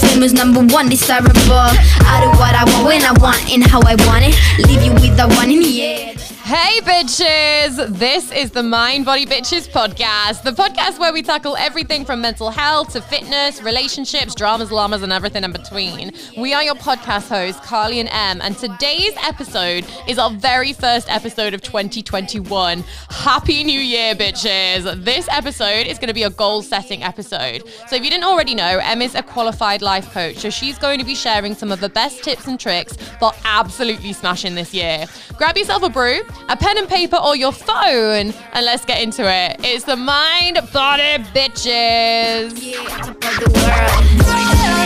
Same as number one, desirable. I do what I want when I want and how I want it. Leave you with the one in the air. Hey, bitches! This is the Mind Body Bitches podcast, the podcast where we tackle everything from mental health to fitness, relationships, dramas, llamas, and everything in between. We are your podcast hosts, Carly and Em, and today's episode is our very first episode of 2021. Happy New Year, bitches! This episode is going to be a goal setting episode. So, if you didn't already know, Em is a qualified life coach, so she's going to be sharing some of the best tips and tricks for absolutely smashing this year. Grab yourself a brew a pen and paper or your phone, and let's get into it. It's the Mind Body Bitches. Yeah,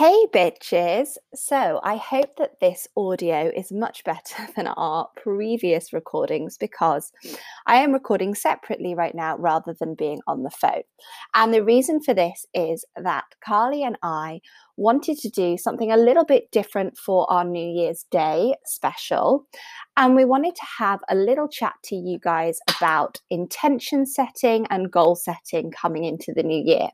Hey bitches! So I hope that this audio is much better than our previous recordings because I am recording separately right now rather than being on the phone. And the reason for this is that Carly and I wanted to do something a little bit different for our New Year's Day special. And we wanted to have a little chat to you guys about intention setting and goal setting coming into the new year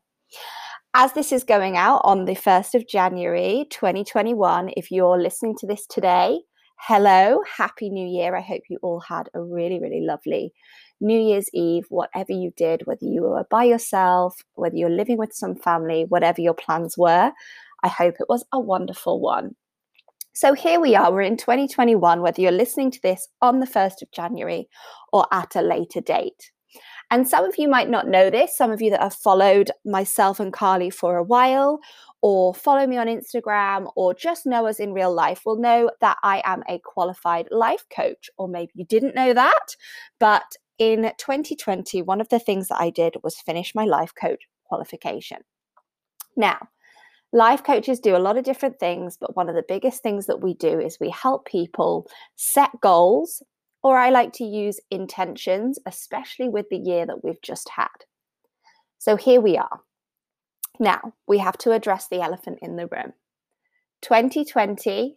as this is going out on the 1st of January 2021, if you're listening to this today, hello, happy new year. I hope you all had a really, really lovely New Year's Eve, whatever you did, whether you were by yourself, whether you're living with some family, whatever your plans were. I hope it was a wonderful one. So here we are, we're in 2021, whether you're listening to this on the 1st of January or at a later date. And some of you might not know this, some of you that have followed myself and Carly for a while, or follow me on Instagram, or just know us in real life will know that I am a qualified life coach. Or maybe you didn't know that, but in 2020, one of the things that I did was finish my life coach qualification. Now, life coaches do a lot of different things, but one of the biggest things that we do is we help people set goals or I like to use intentions, especially with the year that we've just had. So here we are. Now, we have to address the elephant in the room. 2020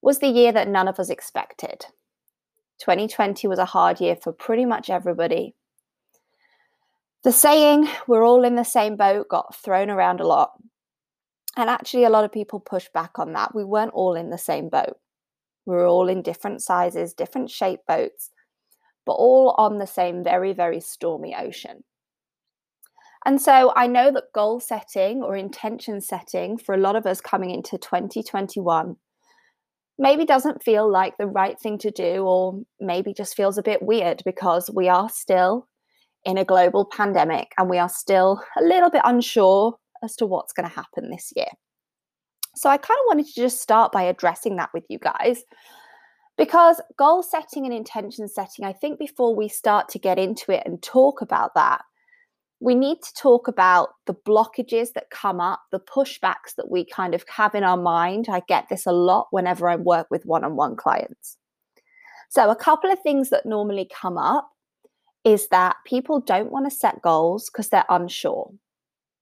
was the year that none of us expected. 2020 was a hard year for pretty much everybody. The saying, we're all in the same boat, got thrown around a lot. And actually, a lot of people pushed back on that. We weren't all in the same boat. We were all in different sizes, different shaped boats, but all on the same very, very stormy ocean. And so I know that goal setting or intention setting for a lot of us coming into 2021 maybe doesn't feel like the right thing to do, or maybe just feels a bit weird because we are still in a global pandemic and we are still a little bit unsure as to what's going to happen this year. So I kind of wanted to just start by addressing that with you guys. Because goal setting and intention setting, I think before we start to get into it and talk about that, we need to talk about the blockages that come up, the pushbacks that we kind of have in our mind. I get this a lot whenever I work with one on one clients. So, a couple of things that normally come up is that people don't want to set goals because they're unsure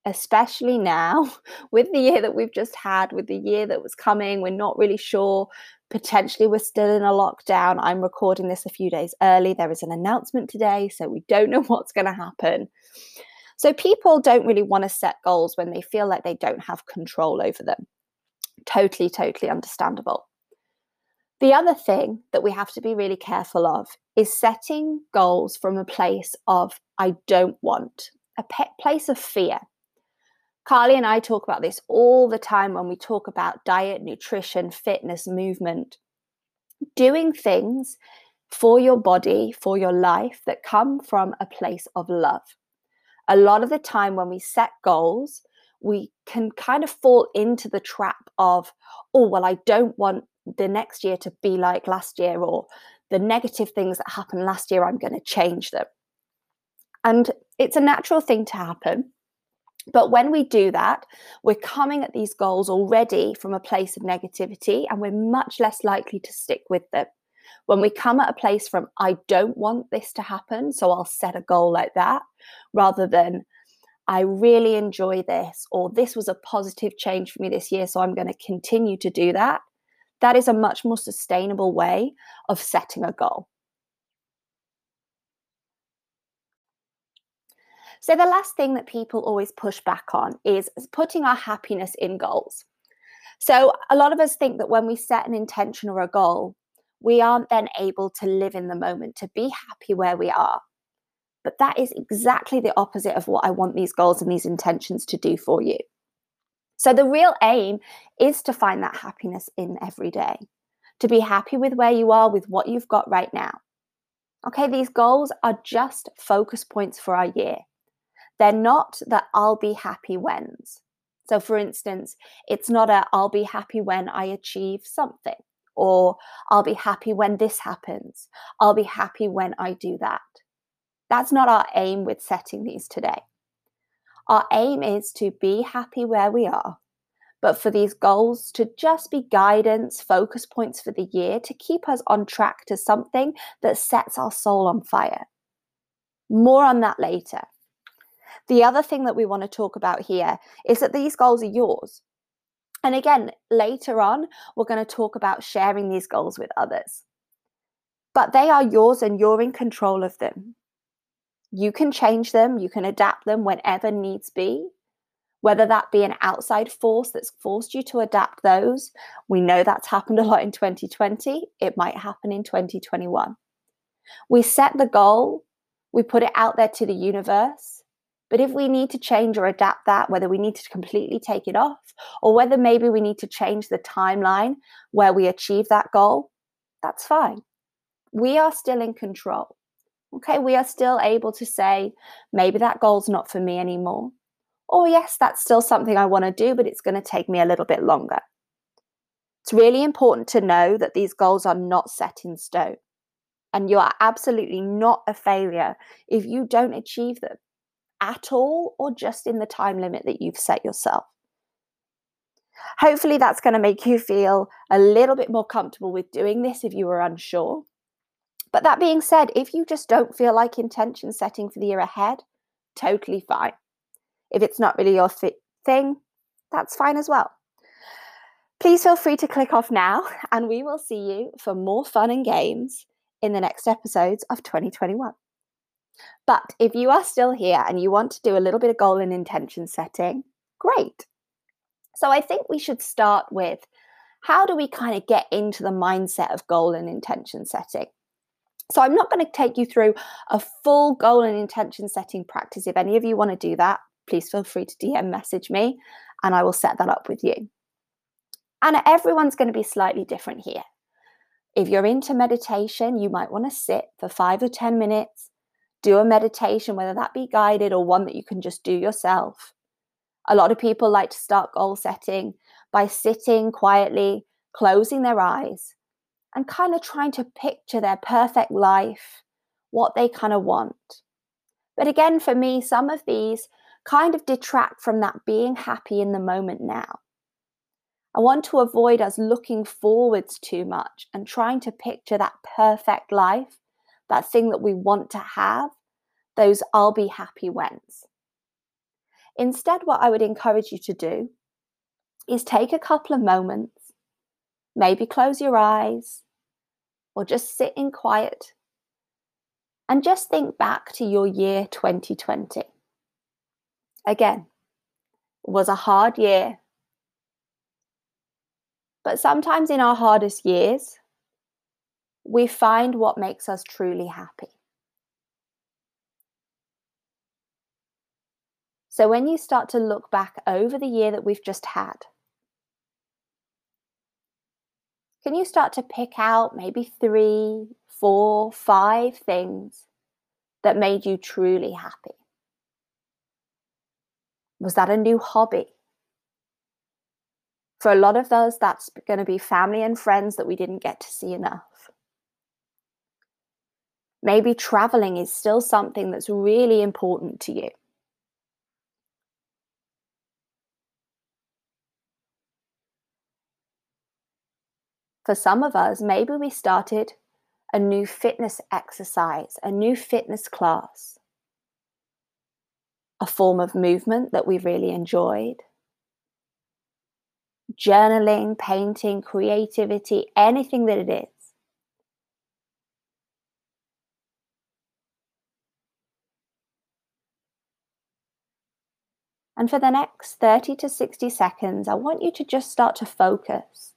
especially now with the year that we've just had, with the year that was coming. We're not really sure. Potentially, we're still in a lockdown. I'm recording this a few days early. There is an announcement today, so we don't know what's going to happen. So, people don't really want to set goals when they feel like they don't have control over them. Totally, totally understandable. The other thing that we have to be really careful of is setting goals from a place of I don't want, a place of fear. Carly and I talk about this all the time when we talk about diet, nutrition, fitness, movement. Doing things for your body, for your life that come from a place of love. A lot of the time when we set goals, we can kind of fall into the trap of, oh, well, I don't want the next year to be like last year, or the negative things that happened last year, I'm going to change them. And it's a natural thing to happen. But when we do that, we're coming at these goals already from a place of negativity and we're much less likely to stick with them. When we come at a place from, I don't want this to happen, so I'll set a goal like that, rather than, I really enjoy this, or this was a positive change for me this year, so I'm going to continue to do that. That is a much more sustainable way of setting a goal. So, the last thing that people always push back on is putting our happiness in goals. So, a lot of us think that when we set an intention or a goal, we aren't then able to live in the moment, to be happy where we are. But that is exactly the opposite of what I want these goals and these intentions to do for you. So, the real aim is to find that happiness in every day, to be happy with where you are, with what you've got right now. Okay, these goals are just focus points for our year. They're not that I'll be happy when's. So, for instance, it's not a I'll be happy when I achieve something, or I'll be happy when this happens, I'll be happy when I do that. That's not our aim with setting these today. Our aim is to be happy where we are, but for these goals to just be guidance, focus points for the year to keep us on track to something that sets our soul on fire. More on that later. The other thing that we want to talk about here is that these goals are yours. And again, later on, we're going to talk about sharing these goals with others. But they are yours and you're in control of them. You can change them, you can adapt them whenever needs be, whether that be an outside force that's forced you to adapt those. We know that's happened a lot in 2020, it might happen in 2021. We set the goal, we put it out there to the universe, but if we need to change or adapt that, whether we need to completely take it off, or whether maybe we need to change the timeline where we achieve that goal, that's fine. We are still in control. Okay, we are still able to say, maybe that goal's not for me anymore. Or yes, that's still something I want to do, but it's going to take me a little bit longer. It's really important to know that these goals are not set in stone. And you are absolutely not a failure if you don't achieve them at all or just in the time limit that you've set yourself. Hopefully, that's going to make you feel a little bit more comfortable with doing this if you were unsure. But that being said, if you just don't feel like intention setting for the year ahead, totally fine. If it's not really your thing, that's fine as well. Please feel free to click off now, and we will see you for more fun and games in the next episodes of 2021. But if you are still here and you want to do a little bit of goal and intention setting, great. So I think we should start with how do we kind of get into the mindset of goal and intention setting? So I'm not going to take you through a full goal and intention setting practice. If any of you want to do that, please feel free to DM message me and I will set that up with you. And everyone's going to be slightly different here. If you're into meditation, you might want to sit for five or 10 minutes do a meditation, whether that be guided or one that you can just do yourself. A lot of people like to start goal setting by sitting quietly, closing their eyes, and kind of trying to picture their perfect life, what they kind of want. But again, for me, some of these kind of detract from that being happy in the moment now. I want to avoid us looking forwards too much and trying to picture that perfect life that thing that we want to have, those I'll be happy whens. Instead, what I would encourage you to do is take a couple of moments, maybe close your eyes, or just sit in quiet and just think back to your year 2020. Again, it was a hard year. But sometimes in our hardest years, we find what makes us truly happy. So when you start to look back over the year that we've just had, can you start to pick out maybe three, four, five things that made you truly happy? Was that a new hobby? For a lot of us, that's going to be family and friends that we didn't get to see enough. Maybe traveling is still something that's really important to you. For some of us, maybe we started a new fitness exercise, a new fitness class. a form of movement that we've really enjoyed. Journaling, painting, creativity, anything that it is. And for the next 30 to 60 seconds, I want you to just start to focus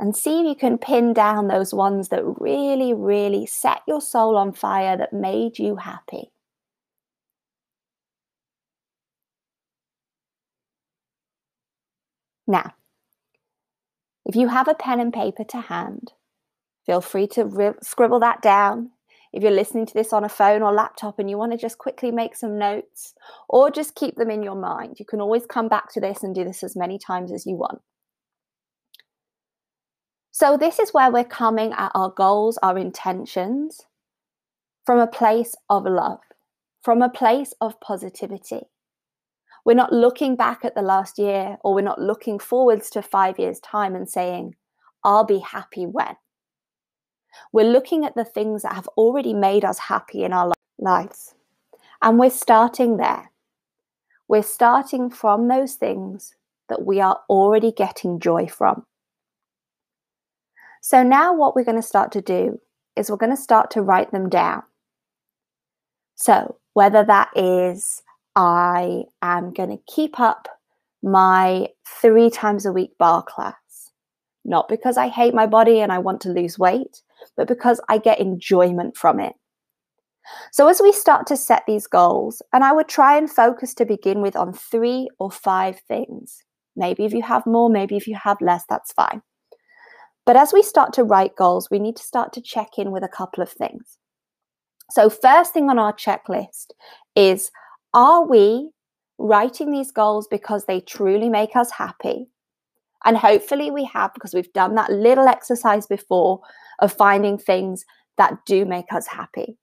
and see if you can pin down those ones that really, really set your soul on fire that made you happy. Now, if you have a pen and paper to hand, feel free to ri- scribble that down if you're listening to this on a phone or laptop and you want to just quickly make some notes or just keep them in your mind, you can always come back to this and do this as many times as you want. So, this is where we're coming at our goals, our intentions from a place of love, from a place of positivity. We're not looking back at the last year or we're not looking forwards to five years' time and saying, I'll be happy when. We're looking at the things that have already made us happy in our lives. And we're starting there. We're starting from those things that we are already getting joy from. So now, what we're going to start to do is we're going to start to write them down. So, whether that is I am going to keep up my three times a week barre class, not because I hate my body and I want to lose weight, but because I get enjoyment from it. So, as we start to set these goals, and I would try and focus to begin with on three or five things. Maybe if you have more, maybe if you have less, that's fine. But as we start to write goals, we need to start to check in with a couple of things. So, first thing on our checklist is are we writing these goals because they truly make us happy? And hopefully we have because we've done that little exercise before of finding things that do make us happy.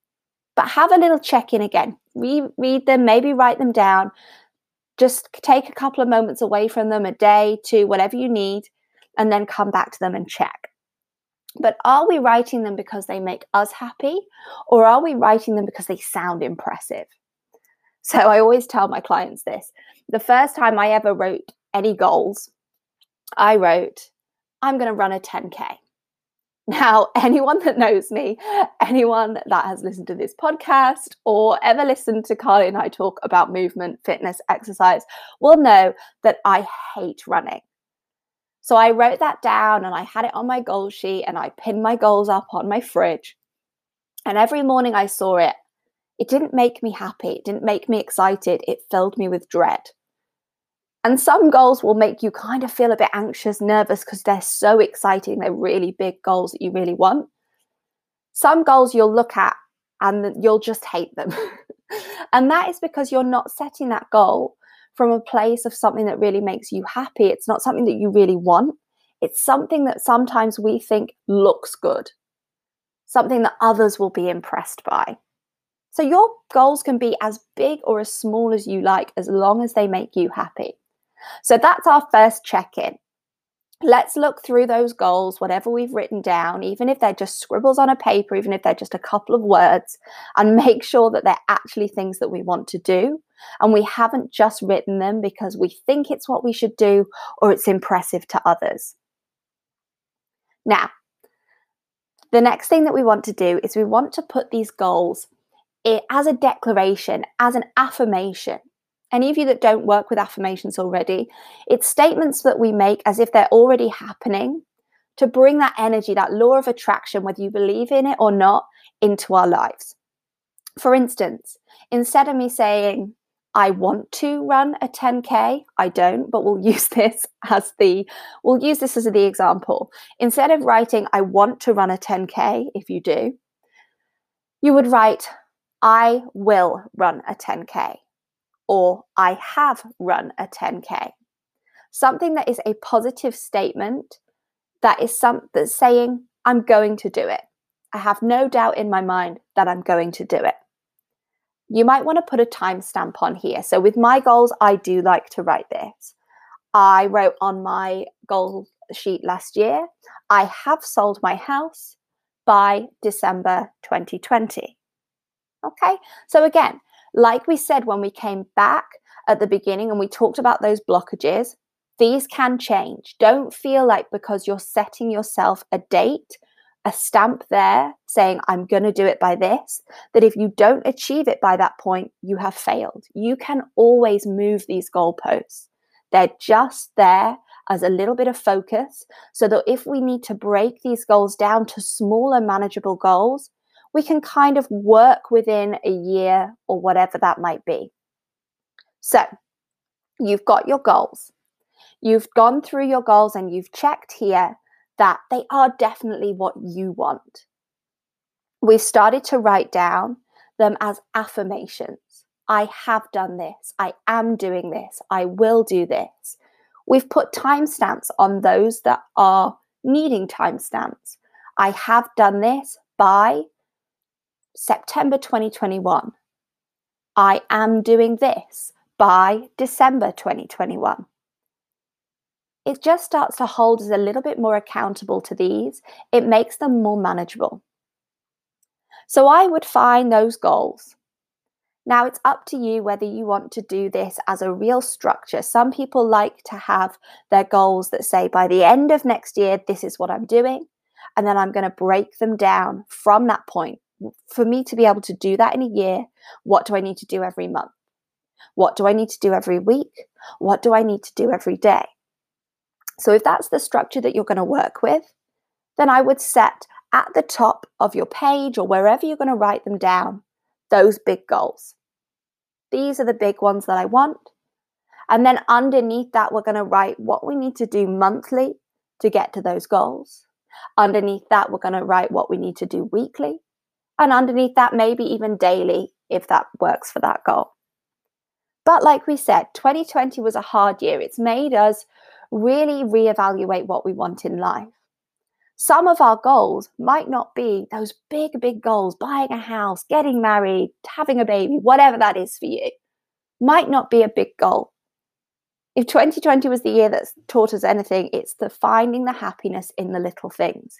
But have a little check in again. Re- read them, maybe write them down. Just take a couple of moments away from them, a day, two, whatever you need, and then come back to them and check. But are we writing them because they make us happy, or are we writing them because they sound impressive? So I always tell my clients this. The first time I ever wrote any goals, I wrote, I'm going to run a 10K. Now, anyone that knows me, anyone that has listened to this podcast or ever listened to Carly and I talk about movement, fitness, exercise will know that I hate running. So I wrote that down and I had it on my goal sheet and I pinned my goals up on my fridge. And every morning I saw it. It didn't make me happy. It didn't make me excited. It filled me with dread. And some goals will make you kind of feel a bit anxious, nervous because they're so exciting. They're really big goals that you really want. Some goals you'll look at and you'll just hate them. and that is because you're not setting that goal from a place of something that really makes you happy. It's not something that you really want. It's something that sometimes we think looks good, something that others will be impressed by. So your goals can be as big or as small as you like, as long as they make you happy. So that's our first check in. Let's look through those goals, whatever we've written down, even if they're just scribbles on a paper, even if they're just a couple of words, and make sure that they're actually things that we want to do. And we haven't just written them because we think it's what we should do or it's impressive to others. Now, the next thing that we want to do is we want to put these goals eh, as a declaration, as an affirmation any of you that don't work with affirmations already, it's statements that we make as if they're already happening to bring that energy, that law of attraction, whether you believe in it or not, into our lives. For instance, instead of me saying, I want to run a 10K, I don't, but we'll use this as the we'll use this as the example. Instead of writing, I want to run a 10K, if you do, you would write, I will run a 10K or I have run a 10K. Something that is a positive statement that is some that's saying, I'm going to do it. I have no doubt in my mind that I'm going to do it. You might want to put a timestamp on here. So, with my goals, I do like to write this. I wrote on my goal sheet last year, I have sold my house by December 2020. Okay, so again, Like we said when we came back at the beginning and we talked about those blockages, these can change. Don't feel like because you're setting yourself a date, a stamp there saying, I'm going to do it by this, that if you don't achieve it by that point, you have failed. You can always move these goalposts. They're just there as a little bit of focus so that if we need to break these goals down to smaller, manageable goals, we can kind of work within a year or whatever that might be. So, you've got your goals. You've gone through your goals and you've checked here that they are definitely what you want. We've started to write down them as affirmations. I have done this. I am doing this. I will do this. We've put timestamps on those that are needing timestamps. I have done this by September 2021. I am doing this by December 2021. It just starts to hold us a little bit more accountable to these. It makes them more manageable. So I would find those goals. Now it's up to you whether you want to do this as a real structure. Some people like to have their goals that say, by the end of next year, this is what I'm doing. And then I'm going to break them down from that point for me to be able to do that in a year, what do I need to do every month? What do I need to do every week? What do I need to do every day? So, if that's the structure that you're going to work with, then I would set at the top of your page or wherever you're going to write them down those big goals. These are the big ones that I want. And then underneath that, we're going to write what we need to do monthly to get to those goals. Underneath that, we're going to write what we need to do weekly. And underneath that, maybe even daily if that works for that goal. But like we said, 2020 was a hard year. It's made us really reevaluate what we want in life. Some of our goals might not be those big, big goals buying a house, getting married, having a baby, whatever that is for you, might not be a big goal. If 2020 was the year that taught us anything, it's the finding the happiness in the little things.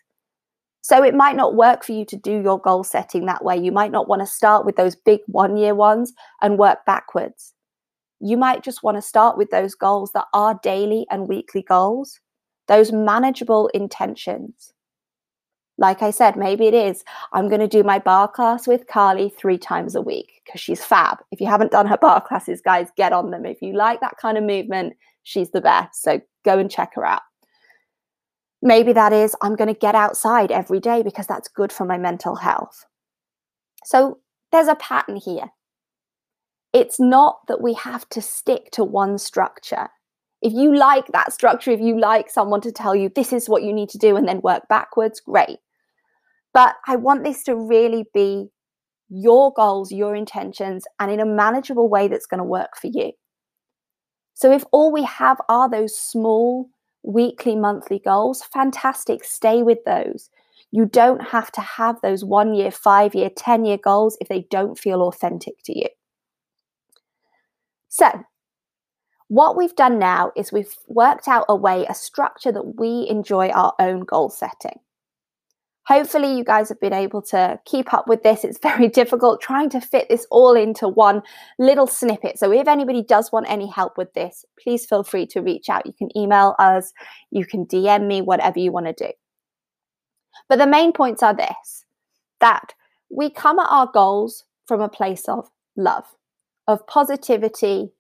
So it might not work for you to do your goal setting that way. You might not want to start with those big one year ones and work backwards. You might just want to start with those goals that are daily and weekly goals, those manageable intentions. Like I said, maybe it is I'm going to do my barre class with Carly three times a week because she's fab. If you haven't done her barre classes, guys, get on them. If you like that kind of movement, she's the best. So go and check her out. Maybe that is I'm going to get outside every day because that's good for my mental health. So there's a pattern here. It's not that we have to stick to one structure. If you like that structure, if you like someone to tell you this is what you need to do and then work backwards, great. But I want this to really be your goals, your intentions, and in a manageable way that's going to work for you. So if all we have are those small, weekly, monthly goals, fantastic. Stay with those. You don't have to have those one year, five year, 10 year goals if they don't feel authentic to you. So, what we've done now is we've worked out a way, a structure that we enjoy our own goal setting. Hopefully, you guys have been able to keep up with this. It's very difficult trying to fit this all into one little snippet. So, if anybody does want any help with this, please feel free to reach out. You can email us, you can DM me, whatever you want to do. But the main points are this that we come at our goals from a place of love, of positivity.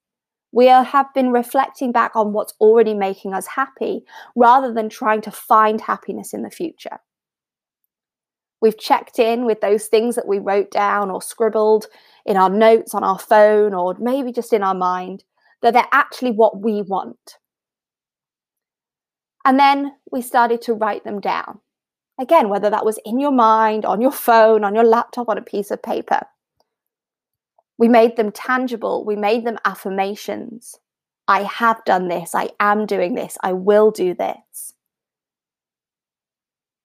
We are, have been reflecting back on what's already making us happy rather than trying to find happiness in the future. We've checked in with those things that we wrote down or scribbled in our notes on our phone or maybe just in our mind, that they're actually what we want. And then we started to write them down. Again, whether that was in your mind, on your phone, on your laptop, on a piece of paper. We made them tangible. We made them affirmations. I have done this. I am doing this. I will do this.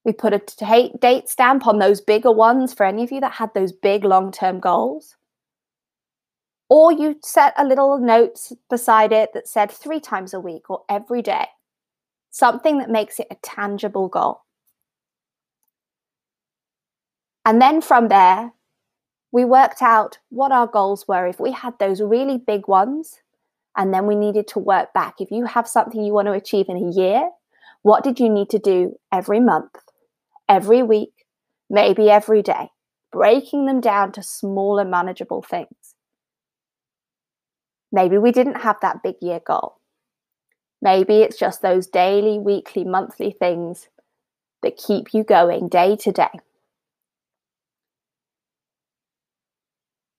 We put a date stamp on those bigger ones for any of you that had those big long term goals. Or you set a little note beside it that said three times a week or every day, something that makes it a tangible goal. And then from there, we worked out what our goals were. If we had those really big ones, and then we needed to work back. If you have something you want to achieve in a year, what did you need to do every month, every week, maybe every day? Breaking them down to smaller, manageable things. Maybe we didn't have that big year goal. Maybe it's just those daily, weekly, monthly things that keep you going day to day.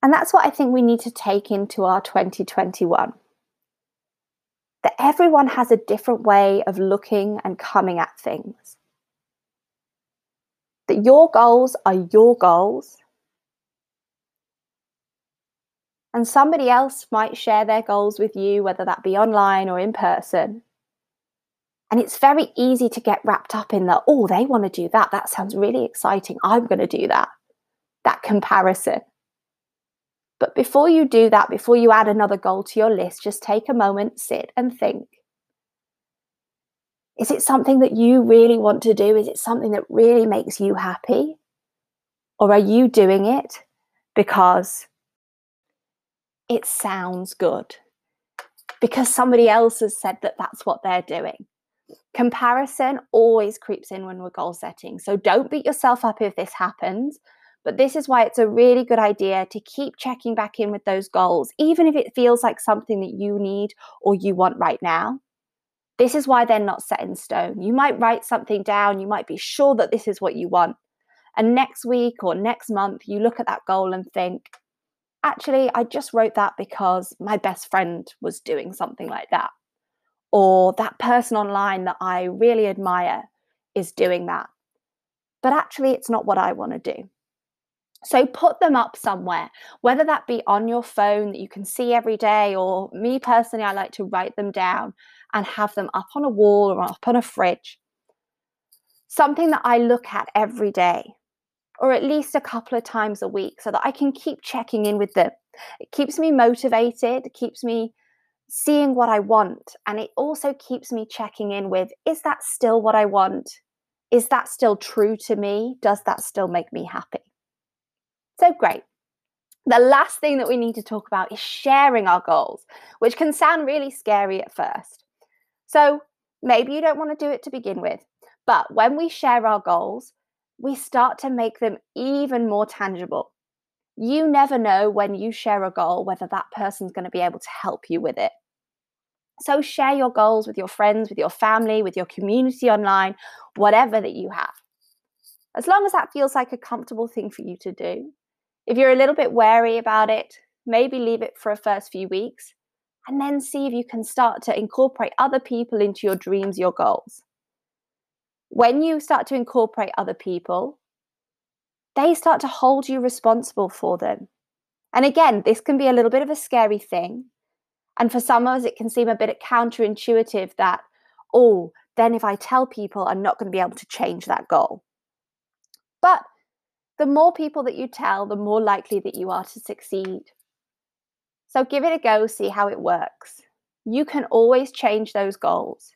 And that's what I think we need to take into our 2021. That everyone has a different way of looking and coming at things. That your goals are your goals. And somebody else might share their goals with you, whether that be online or in person. And it's very easy to get wrapped up in that, oh, they want to do that. That sounds really exciting. I'm going to do that. That comparison. But before you do that, before you add another goal to your list, just take a moment, sit and think. Is it something that you really want to do? Is it something that really makes you happy? Or are you doing it because it sounds good? Because somebody else has said that that's what they're doing. Comparison always creeps in when we're goal setting. So don't beat yourself up if this happens. But this is why it's a really good idea to keep checking back in with those goals, even if it feels like something that you need or you want right now. This is why they're not set in stone. You might write something down, you might be sure that this is what you want. And next week or next month, you look at that goal and think, actually, I just wrote that because my best friend was doing something like that. Or that person online that I really admire is doing that. But actually, it's not what I want to do. So put them up somewhere, whether that be on your phone that you can see every day, or me personally, I like to write them down and have them up on a wall or up on a fridge. Something that I look at every day, or at least a couple of times a week, so that I can keep checking in with them. It keeps me motivated, it keeps me seeing what I want, and it also keeps me checking in with is that still what I want? Is that still true to me? Does that still make me happy? So great. The last thing that we need to talk about is sharing our goals, which can sound really scary at first. So maybe you don't want to do it to begin with, but when we share our goals, we start to make them even more tangible. You never know when you share a goal whether that person's going to be able to help you with it. So share your goals with your friends, with your family, with your community online, whatever that you have. As long as that feels like a comfortable thing for you to do, if you're a little bit wary about it, maybe leave it for a first few weeks and then see if you can start to incorporate other people into your dreams, your goals. When you start to incorporate other people, they start to hold you responsible for them. And again, this can be a little bit of a scary thing. And for some of us, it can seem a bit counterintuitive that, oh, then if I tell people, I'm not going to be able to change that goal. But the more people that you tell, the more likely that you are to succeed. So give it a go, see how it works. You can always change those goals.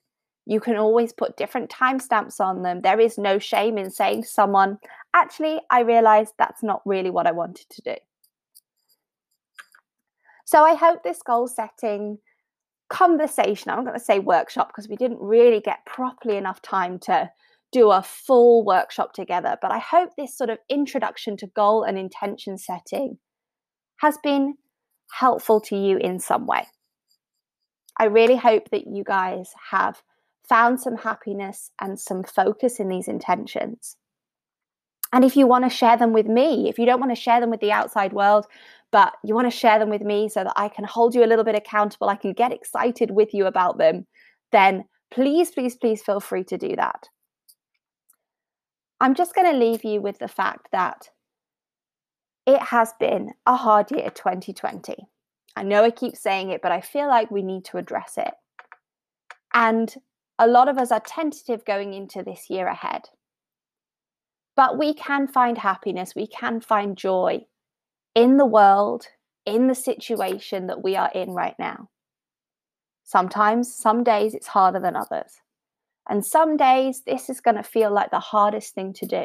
You can always put different timestamps on them. There is no shame in saying to someone, actually, I realized that's not really what I wanted to do. So I hope this goal setting conversation, I'm going to say workshop because we didn't really get properly enough time to do a full workshop together. But I hope this sort of introduction to goal and intention setting has been helpful to you in some way. I really hope that you guys have found some happiness and some focus in these intentions. And if you want to share them with me, if you don't want to share them with the outside world, but you want to share them with me so that I can hold you a little bit accountable, I can get excited with you about them, then please, please, please feel free to do that. I'm just going to leave you with the fact that it has been a hard year 2020. I know I keep saying it, but I feel like we need to address it. And a lot of us are tentative going into this year ahead. But we can find happiness, we can find joy in the world, in the situation that we are in right now. Sometimes, some days, it's harder than others. And some days, this is going to feel like the hardest thing to do.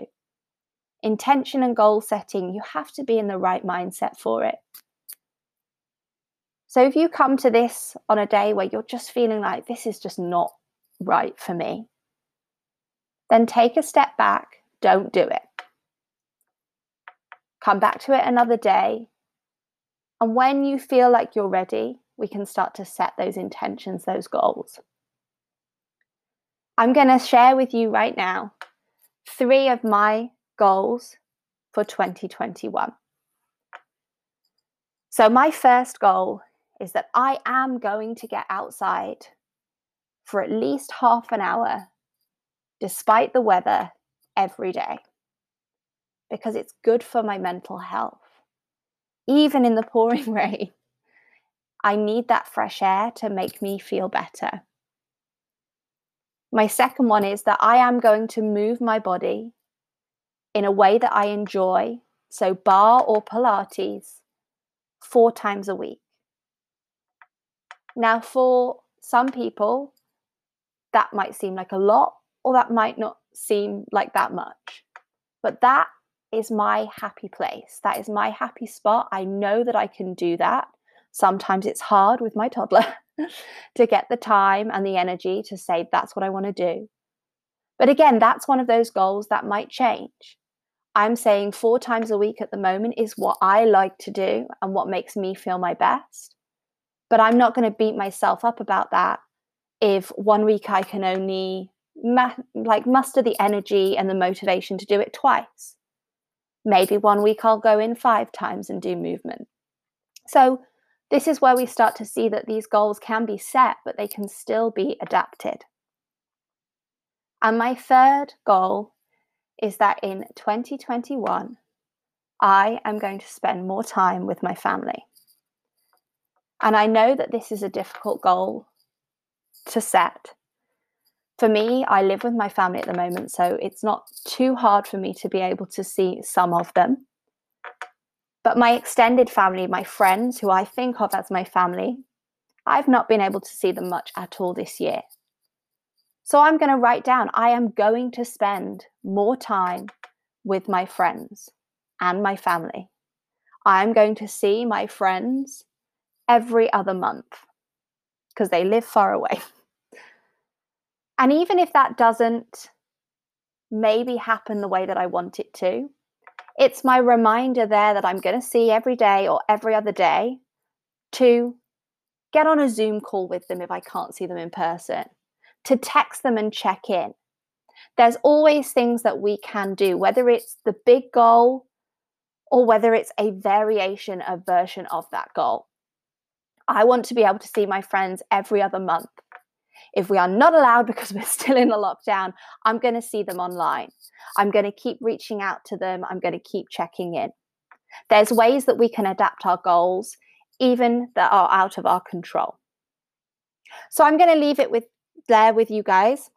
Intention and goal setting, you have to be in the right mindset for it. So if you come to this on a day where you're just feeling like this is just not right for me, then take a step back, don't do it. Come back to it another day. And when you feel like you're ready, we can start to set those intentions, those goals. I'm going to share with you right now three of my goals for 2021. So, my first goal is that I am going to get outside for at least half an hour, despite the weather, every day, because it's good for my mental health. Even in the pouring rain, I need that fresh air to make me feel better. My second one is that I am going to move my body in a way that I enjoy, so barre or Pilates, four times a week. Now, for some people, that might seem like a lot, or that might not seem like that much. But that is my happy place. That is my happy spot. I know that I can do that. Sometimes it's hard with my toddler to get the time and the energy to say, that's what I want to do. But again, that's one of those goals that might change. I'm saying four times a week at the moment is what I like to do and what makes me feel my best. But I'm not going to beat myself up about that if one week I can only ma- like muster the energy and the motivation to do it twice. Maybe one week I'll go in five times and do movement. So this is where we start to see that these goals can be set, but they can still be adapted. And my third goal is that in 2021, I am going to spend more time with my family. And I know that this is a difficult goal to set. For me, I live with my family at the moment, so it's not too hard for me to be able to see some of them. But my extended family, my friends who I think of as my family, I've not been able to see them much at all this year. So I'm going to write down I am going to spend more time with my friends and my family. I'm going to see my friends every other month because they live far away. And even if that doesn't maybe happen the way that I want it to, it's my reminder there that I'm going to see every day or every other day to get on a Zoom call with them if I can't see them in person, to text them and check in. There's always things that we can do, whether it's the big goal or whether it's a variation, a version of that goal. I want to be able to see my friends every other month. If we are not allowed because we're still in a lockdown, I'm going to see them online. I'm going to keep reaching out to them. I'm going to keep checking in. There's ways that we can adapt our goals, even that are out of our control. So I'm going to leave it with there with you guys.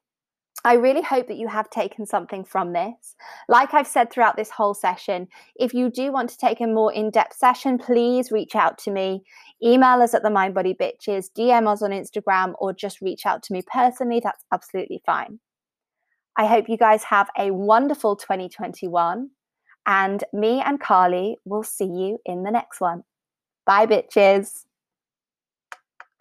I really hope that you have taken something from this. Like I've said throughout this whole session, if you do want to take a more in depth session, please reach out to me. Email us at the Mind Body Bitches, DM us on Instagram, or just reach out to me personally. That's absolutely fine. I hope you guys have a wonderful 2021. And me and Carly will see you in the next one. Bye, bitches.